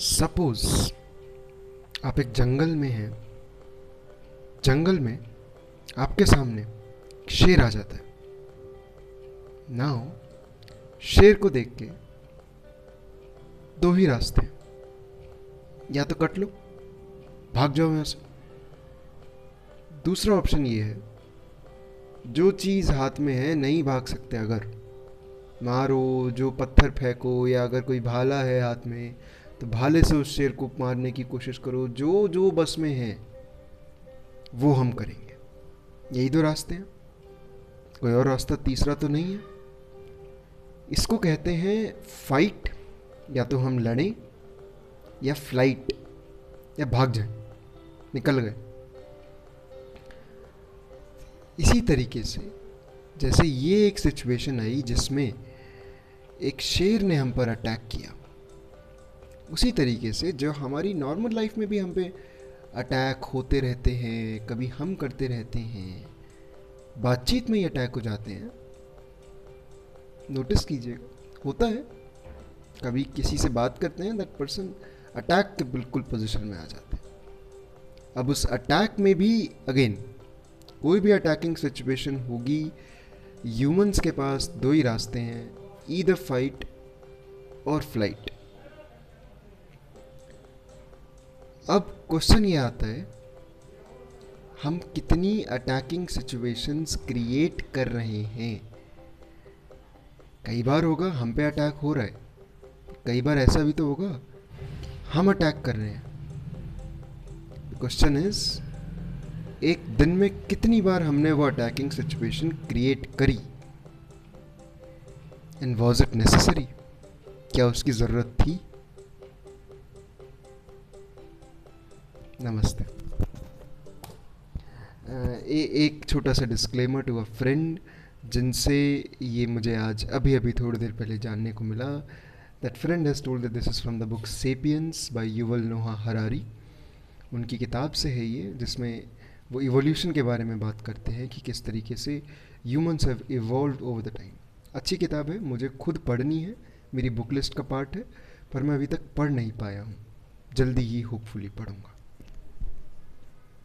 Suppose आप एक जंगल में हैं। जंगल में आपके सामने शेर आ जाता है। नाउ शेर को देख के दो ही रास्ते हैं। या तो कट लो, भाग जाओ यहाँ से। दूसरा ऑप्शन ये है, जो चीज़ हाथ में है, नहीं भाग सकते अगर। मारो, जो पत्थर फेंको, या अगर कोई भाला है हाथ में तो भाले से उस शेर को मारने की कोशिश करो, जो जो बस में है, वो हम करेंगे। यही दो रास्ते हैं। कोई और रास्ता तीसरा तो नहीं है। इसको कहते हैं फाइट या तो हम लड़ें, या फ़्लाइट या भाग जाए। निकल गए। इसी तरीके से, जैसे ये एक सिचुएशन आई जिसमें एक शेर ने हम पर अटैक किया। उसी तरीके से जो हमारी नॉर्मल लाइफ में भी हम पे अटैक होते रहते हैं, कभी हम करते रहते हैं, बातचीत में ही अटैक हो जाते हैं नोटिस कीजिएगा होता है। कभी किसी से बात करते हैं दैट पर्सन अटैक के बिल्कुल पोजीशन में आ जाते हैं। अब उस अटैक में भी अगेन कोई भी अटैकिंग सिचुएशन होगी ह्यूमंस के पास दो ही रास्ते हैं ईदर फाइट और फ़्लाइट अब क्वेश्चन ये आता है, हम कितनी अटैकिंग सिचुएशंस क्रिएट कर रहे हैं? कई बार होगा हम पे अटैक हो रहा है। कई बार ऐसा भी तो होगा, हम अटैक कर रहे हैं। क्वेश्चन इज़ एक दिन में कितनी बार हमने वो अटैकिंग सिचुएशन क्रिएट करी? एंड वॉज़ इट नेसेसरी क्या उसकी ज़रूरत थी? नमस्ते। ए, एक छोटा सा डिस्क्लेमर टू अ फ्रेंड जिनसे ये मुझे आज अभी अभी थोड़ी देर पहले जानने को मिला। That friend has told that this is from the book sapiens by Yuval Noah Harari उनकी किताब से है ये जिसमें वो इवोल्यूशन के बारे में बात करते हैं कि किस तरीके से humans have evolve over the time अच्छी किताब है मुझे खुद पढ़नी है मेरी बुक लिस्ट का पार्ट है पर मैं अभी तक पढ़ नहीं पाया हूँ। जल्दी ही होपफुली पढ़ूँगा।